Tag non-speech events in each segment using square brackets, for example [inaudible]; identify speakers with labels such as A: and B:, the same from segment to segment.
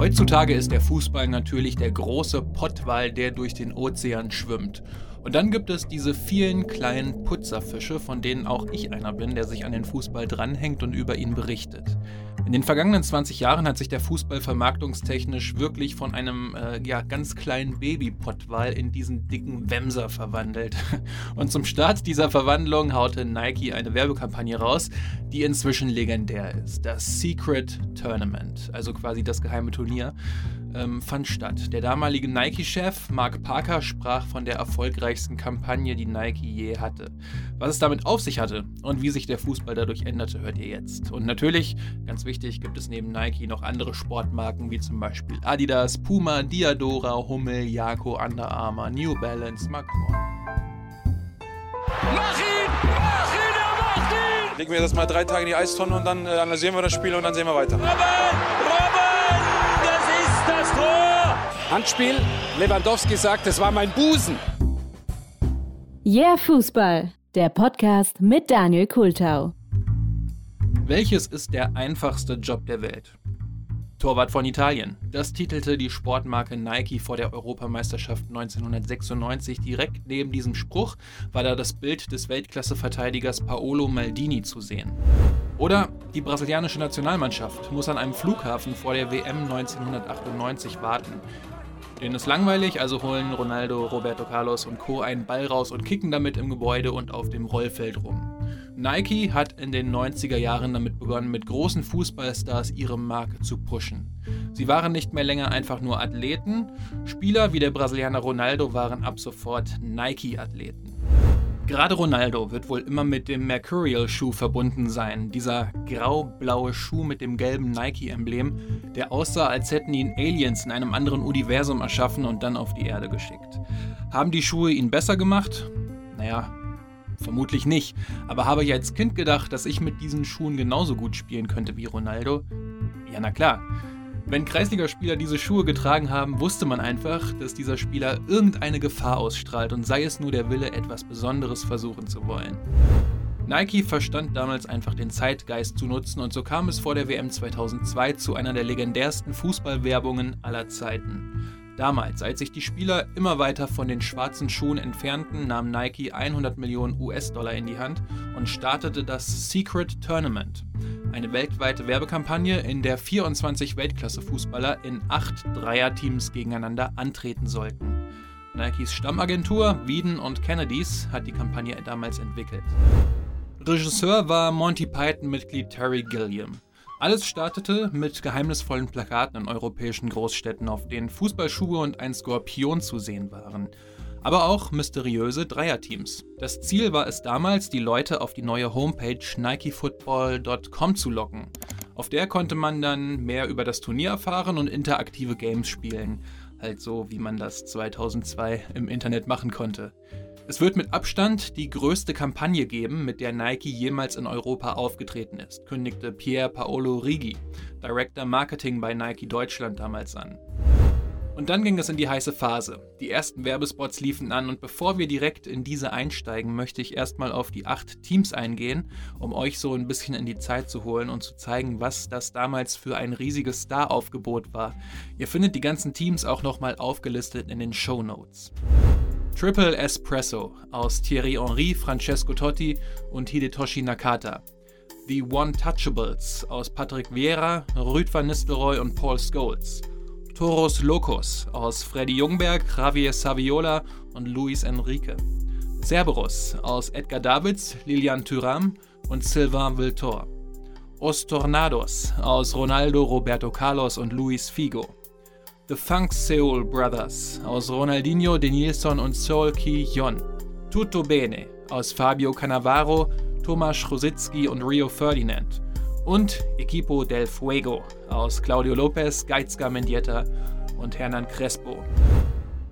A: Heutzutage ist der Fußball natürlich der große Pottwal, der durch den Ozean schwimmt. Und dann gibt es diese vielen kleinen Putzerfische, von denen auch ich einer bin, der sich an den Fußball dranhängt und über ihn berichtet. In den vergangenen 20 Jahren hat sich der Fußball vermarktungstechnisch wirklich von einem äh, ja, ganz kleinen Babypottwal in diesen dicken Wemser verwandelt. [laughs] Und zum Start dieser Verwandlung haute Nike eine Werbekampagne raus, die inzwischen legendär ist. Das Secret Tournament, also quasi das geheime Turnier ähm, fand statt. Der damalige Nike-Chef Mark Parker sprach von der erfolgreichsten Kampagne, die Nike je hatte. Was es damit auf sich hatte und wie sich der Fußball dadurch änderte, hört ihr jetzt. Und natürlich, ganz wichtig, gibt es neben Nike noch andere Sportmarken wie zum Beispiel Adidas, Puma, Diadora, Hummel, Jako, Under Armour, New Balance, Macron.
B: Mach ihn! Mach ihn! Er macht ihn!
C: Legen wir das mal drei Tage in die Eistonne und dann äh, analysieren wir das Spiel und dann sehen wir weiter.
B: Robben! Tor!
D: Handspiel, Lewandowski sagt, es war mein Busen.
E: Yeah Fußball, der Podcast mit Daniel Kultau.
A: Welches ist der einfachste Job der Welt? Torwart von Italien. Das titelte die Sportmarke Nike vor der Europameisterschaft 1996. Direkt neben diesem Spruch war da das Bild des Weltklasse-Verteidigers Paolo Maldini zu sehen. Oder die brasilianische Nationalmannschaft muss an einem Flughafen vor der WM 1998 warten. Denen ist langweilig, also holen Ronaldo, Roberto Carlos und Co. einen Ball raus und kicken damit im Gebäude und auf dem Rollfeld rum. Nike hat in den 90er Jahren damit begonnen, mit großen Fußballstars ihre Marke zu pushen. Sie waren nicht mehr länger einfach nur Athleten, Spieler wie der Brasilianer Ronaldo waren ab sofort Nike-Athleten. Gerade Ronaldo wird wohl immer mit dem Mercurial-Schuh verbunden sein. Dieser grau-blaue Schuh mit dem gelben Nike-Emblem, der aussah, als hätten ihn Aliens in einem anderen Universum erschaffen und dann auf die Erde geschickt. Haben die Schuhe ihn besser gemacht? Naja, vermutlich nicht. Aber habe ich als Kind gedacht, dass ich mit diesen Schuhen genauso gut spielen könnte wie Ronaldo? Ja, na klar. Wenn Kreisligaspieler diese Schuhe getragen haben, wusste man einfach, dass dieser Spieler irgendeine Gefahr ausstrahlt und sei es nur der Wille, etwas Besonderes versuchen zu wollen. Nike verstand damals einfach den Zeitgeist zu nutzen und so kam es vor der WM 2002 zu einer der legendärsten Fußballwerbungen aller Zeiten. Damals, als sich die Spieler immer weiter von den schwarzen Schuhen entfernten, nahm Nike 100 Millionen US-Dollar in die Hand und startete das Secret Tournament, eine weltweite Werbekampagne, in der 24 Weltklasse-Fußballer in acht Dreierteams gegeneinander antreten sollten. Nikes Stammagentur Wieden und Kennedys hat die Kampagne damals entwickelt. Regisseur war Monty Python-Mitglied Terry Gilliam. Alles startete mit geheimnisvollen Plakaten in europäischen Großstädten, auf denen Fußballschuhe und ein Skorpion zu sehen waren. Aber auch mysteriöse Dreierteams. Das Ziel war es damals, die Leute auf die neue Homepage nikefootball.com zu locken. Auf der konnte man dann mehr über das Turnier erfahren und interaktive Games spielen. Halt so, wie man das 2002 im Internet machen konnte. Es wird mit Abstand die größte Kampagne geben, mit der Nike jemals in Europa aufgetreten ist, kündigte Pier Paolo Rigi, Director Marketing bei Nike Deutschland damals an. Und dann ging es in die heiße Phase. Die ersten Werbespots liefen an und bevor wir direkt in diese einsteigen, möchte ich erstmal auf die acht Teams eingehen, um euch so ein bisschen in die Zeit zu holen und zu zeigen, was das damals für ein riesiges Star-Aufgebot war. Ihr findet die ganzen Teams auch nochmal aufgelistet in den Show Notes. Triple Espresso aus Thierry Henry, Francesco Totti und Hidetoshi Nakata. The One-Touchables aus Patrick Vieira, Rüd van Nistelrooy und Paul Scholes. Toros Locos aus Freddy Jungberg, Javier Saviola und Luis Enrique. Cerberus aus Edgar Davids, Lilian Thuram und Sylvain Viltor. Os Tornados aus Ronaldo, Roberto Carlos und Luis Figo. The Funk Seoul Brothers aus Ronaldinho, Denilson und Sol Ki-Yon. Tutto Bene aus Fabio Cannavaro, Tomasz Rositzky und Rio Ferdinand. Und Equipo del Fuego aus Claudio Lopez, Geizka Mendieta und Hernan Crespo.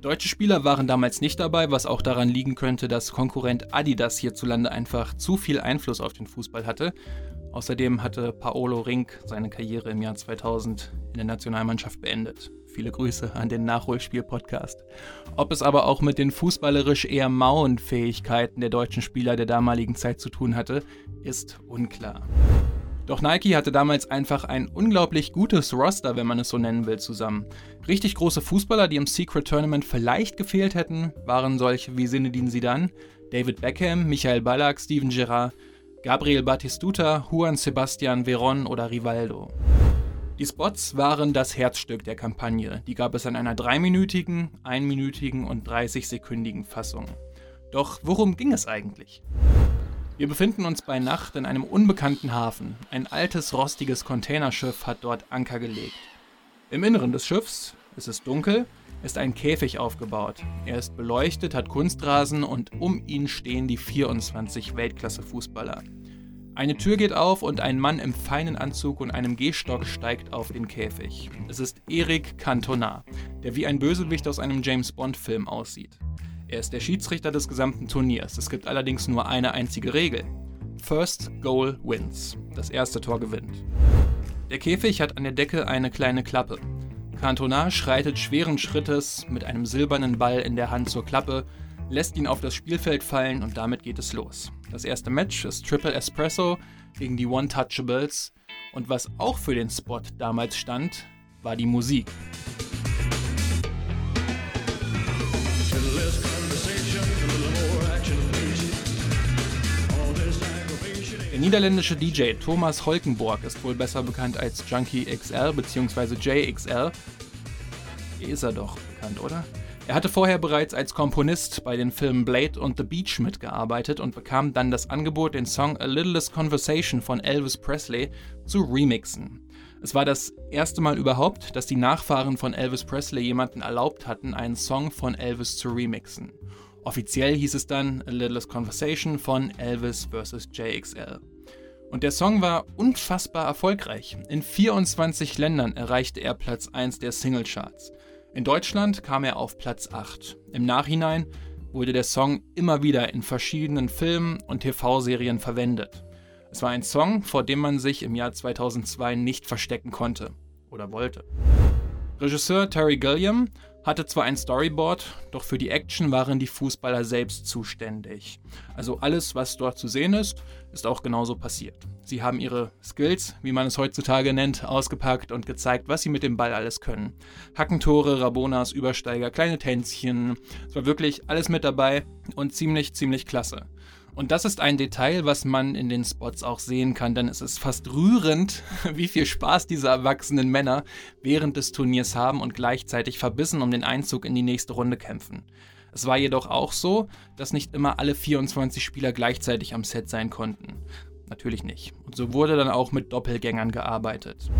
A: Deutsche Spieler waren damals nicht dabei, was auch daran liegen könnte, dass Konkurrent Adidas hierzulande einfach zu viel Einfluss auf den Fußball hatte. Außerdem hatte Paolo Rink seine Karriere im Jahr 2000 in der Nationalmannschaft beendet. Viele Grüße an den Nachholspiel-Podcast. Ob es aber auch mit den fußballerisch eher mauen Fähigkeiten der deutschen Spieler der damaligen Zeit zu tun hatte, ist unklar. Doch Nike hatte damals einfach ein unglaublich gutes Roster, wenn man es so nennen will, zusammen. Richtig große Fußballer, die im Secret Tournament vielleicht gefehlt hätten, waren solche wie Zinedine Zidane, David Beckham, Michael Ballack, Steven Gerrard, Gabriel Batistuta, Juan Sebastian Veron oder Rivaldo. Die Spots waren das Herzstück der Kampagne. Die gab es in einer dreiminütigen, einminütigen und 30-sekündigen Fassung. Doch worum ging es eigentlich? Wir befinden uns bei Nacht in einem unbekannten Hafen. Ein altes, rostiges Containerschiff hat dort Anker gelegt. Im Inneren des Schiffs, es ist dunkel, ist ein Käfig aufgebaut. Er ist beleuchtet, hat Kunstrasen und um ihn stehen die 24 Weltklasse-Fußballer. Eine Tür geht auf und ein Mann im feinen Anzug und einem Gehstock steigt auf den Käfig. Es ist Eric Cantona, der wie ein Bösewicht aus einem James Bond-Film aussieht. Er ist der Schiedsrichter des gesamten Turniers. Es gibt allerdings nur eine einzige Regel. First Goal wins. Das erste Tor gewinnt. Der Käfig hat an der Decke eine kleine Klappe. Cantona schreitet schweren Schrittes mit einem silbernen Ball in der Hand zur Klappe, lässt ihn auf das Spielfeld fallen und damit geht es los. Das erste Match ist Triple Espresso gegen die One-Touchables und was auch für den Spot damals stand, war die Musik. Niederländische DJ Thomas Holkenborg ist wohl besser bekannt als Junkie XL bzw. JXL. Ist er doch bekannt, oder? Er hatte vorher bereits als Komponist bei den Filmen Blade und The Beach mitgearbeitet und bekam dann das Angebot, den Song A Littlest Conversation von Elvis Presley zu remixen. Es war das erste Mal überhaupt, dass die Nachfahren von Elvis Presley jemanden erlaubt hatten, einen Song von Elvis zu remixen. Offiziell hieß es dann A Littlest Conversation von Elvis vs. JXL. Und der Song war unfassbar erfolgreich. In 24 Ländern erreichte er Platz 1 der Singlecharts. In Deutschland kam er auf Platz 8. Im Nachhinein wurde der Song immer wieder in verschiedenen Filmen und TV-Serien verwendet. Es war ein Song, vor dem man sich im Jahr 2002 nicht verstecken konnte oder wollte. Regisseur Terry Gilliam hatte zwar ein Storyboard, doch für die Action waren die Fußballer selbst zuständig. Also alles, was dort zu sehen ist, ist auch genauso passiert. Sie haben ihre Skills, wie man es heutzutage nennt, ausgepackt und gezeigt, was sie mit dem Ball alles können. Hackentore, Rabonas, Übersteiger, kleine Tänzchen. Es war wirklich alles mit dabei und ziemlich, ziemlich klasse. Und das ist ein Detail, was man in den Spots auch sehen kann, denn es ist fast rührend, [laughs] wie viel Spaß diese erwachsenen Männer während des Turniers haben und gleichzeitig verbissen um den Einzug in die nächste Runde kämpfen. Es war jedoch auch so, dass nicht immer alle 24 Spieler gleichzeitig am Set sein konnten. Natürlich nicht. Und so wurde dann auch mit Doppelgängern gearbeitet.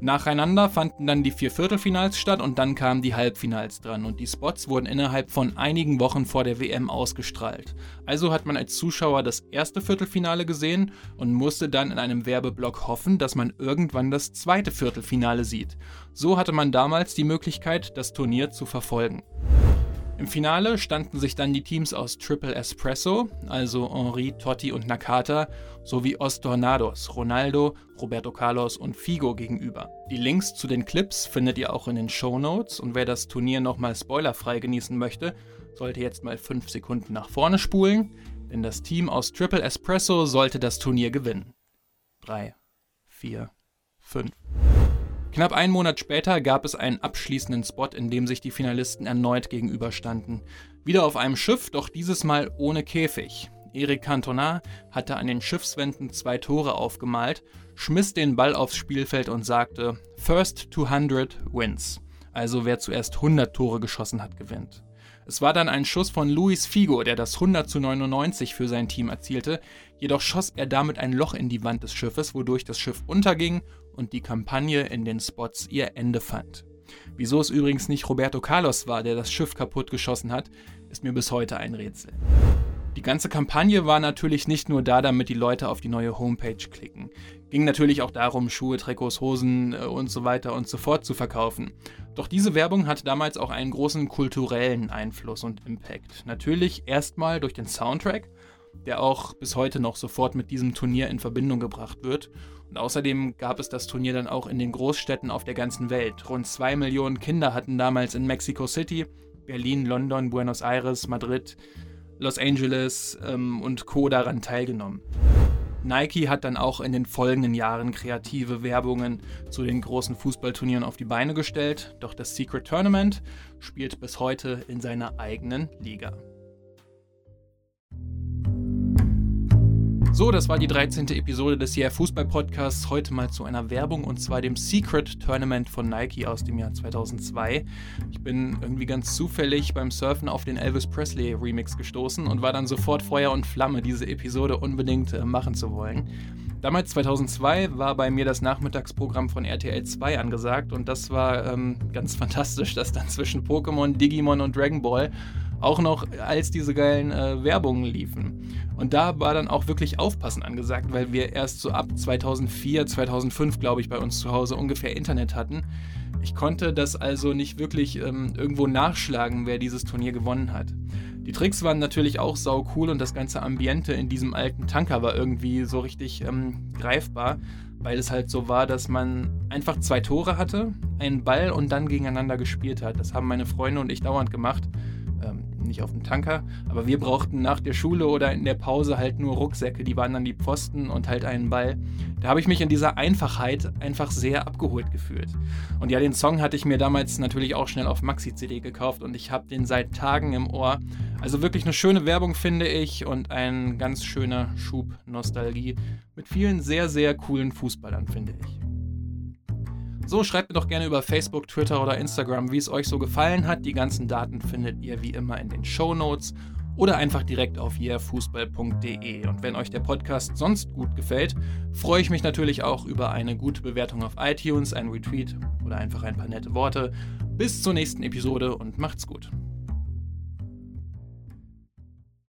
A: Nacheinander fanden dann die vier Viertelfinals statt und dann kamen die Halbfinals dran und die Spots wurden innerhalb von einigen Wochen vor der WM ausgestrahlt. Also hat man als Zuschauer das erste Viertelfinale gesehen und musste dann in einem Werbeblock hoffen, dass man irgendwann das zweite Viertelfinale sieht. So hatte man damals die Möglichkeit, das Turnier zu verfolgen. Im Finale standen sich dann die Teams aus Triple Espresso, also Henri, Totti und Nakata, sowie Os Tornados, Ronaldo, Roberto Carlos und Figo gegenüber. Die Links zu den Clips findet ihr auch in den Show Notes und wer das Turnier nochmal spoilerfrei genießen möchte, sollte jetzt mal 5 Sekunden nach vorne spulen, denn das Team aus Triple Espresso sollte das Turnier gewinnen. 3, 4, 5. Knapp einen Monat später gab es einen abschließenden Spot, in dem sich die Finalisten erneut gegenüberstanden. Wieder auf einem Schiff, doch dieses Mal ohne Käfig. Eric Cantona hatte an den Schiffswänden zwei Tore aufgemalt, schmiss den Ball aufs Spielfeld und sagte: First 200 wins. Also wer zuerst 100 Tore geschossen hat, gewinnt. Es war dann ein Schuss von Luis Figo, der das 100 zu 99 für sein Team erzielte, jedoch schoss er damit ein Loch in die Wand des Schiffes, wodurch das Schiff unterging und die Kampagne in den Spots ihr Ende fand. Wieso es übrigens nicht Roberto Carlos war, der das Schiff kaputt geschossen hat, ist mir bis heute ein Rätsel. Die ganze Kampagne war natürlich nicht nur da, damit die Leute auf die neue Homepage klicken. Ging natürlich auch darum, Schuhe, Trikots, Hosen äh, und so weiter und so fort zu verkaufen. Doch diese Werbung hatte damals auch einen großen kulturellen Einfluss und Impact. Natürlich erstmal durch den Soundtrack, der auch bis heute noch sofort mit diesem Turnier in Verbindung gebracht wird und außerdem gab es das Turnier dann auch in den Großstädten auf der ganzen Welt. Rund zwei Millionen Kinder hatten damals in Mexico City, Berlin, London, Buenos Aires, Madrid, Los Angeles ähm, und Co. daran teilgenommen. Nike hat dann auch in den folgenden Jahren kreative Werbungen zu den großen Fußballturnieren auf die Beine gestellt, doch das Secret Tournament spielt bis heute in seiner eigenen Liga. So, das war die 13. Episode des Yeah Fußball Podcasts. Heute mal zu einer Werbung und zwar dem Secret Tournament von Nike aus dem Jahr 2002. Ich bin irgendwie ganz zufällig beim Surfen auf den Elvis Presley Remix gestoßen und war dann sofort Feuer und Flamme, diese Episode unbedingt äh, machen zu wollen. Damals 2002 war bei mir das Nachmittagsprogramm von RTL 2 angesagt und das war ähm, ganz [laughs] fantastisch, dass dann zwischen Pokémon, Digimon und Dragon Ball auch noch als diese geilen äh, Werbungen liefen. Und da war dann auch wirklich Aufpassen angesagt, weil wir erst so ab 2004, 2005, glaube ich, bei uns zu Hause ungefähr Internet hatten. Ich konnte das also nicht wirklich ähm, irgendwo nachschlagen, wer dieses Turnier gewonnen hat. Die Tricks waren natürlich auch sau cool und das ganze Ambiente in diesem alten Tanker war irgendwie so richtig ähm, greifbar, weil es halt so war, dass man einfach zwei Tore hatte, einen Ball und dann gegeneinander gespielt hat. Das haben meine Freunde und ich dauernd gemacht nicht auf dem Tanker, aber wir brauchten nach der Schule oder in der Pause halt nur Rucksäcke, die waren dann die Pfosten und halt einen Ball. Da habe ich mich in dieser Einfachheit einfach sehr abgeholt gefühlt. Und ja, den Song hatte ich mir damals natürlich auch schnell auf Maxi-CD gekauft und ich habe den seit Tagen im Ohr. Also wirklich eine schöne Werbung, finde ich, und ein ganz schöner Schub Nostalgie mit vielen sehr, sehr coolen Fußballern, finde ich. So, schreibt mir doch gerne über Facebook, Twitter oder Instagram, wie es euch so gefallen hat. Die ganzen Daten findet ihr wie immer in den Show Notes oder einfach direkt auf yeahfußball.de. Und wenn euch der Podcast sonst gut gefällt, freue ich mich natürlich auch über eine gute Bewertung auf iTunes, ein Retweet oder einfach ein paar nette Worte. Bis zur nächsten Episode und macht's gut.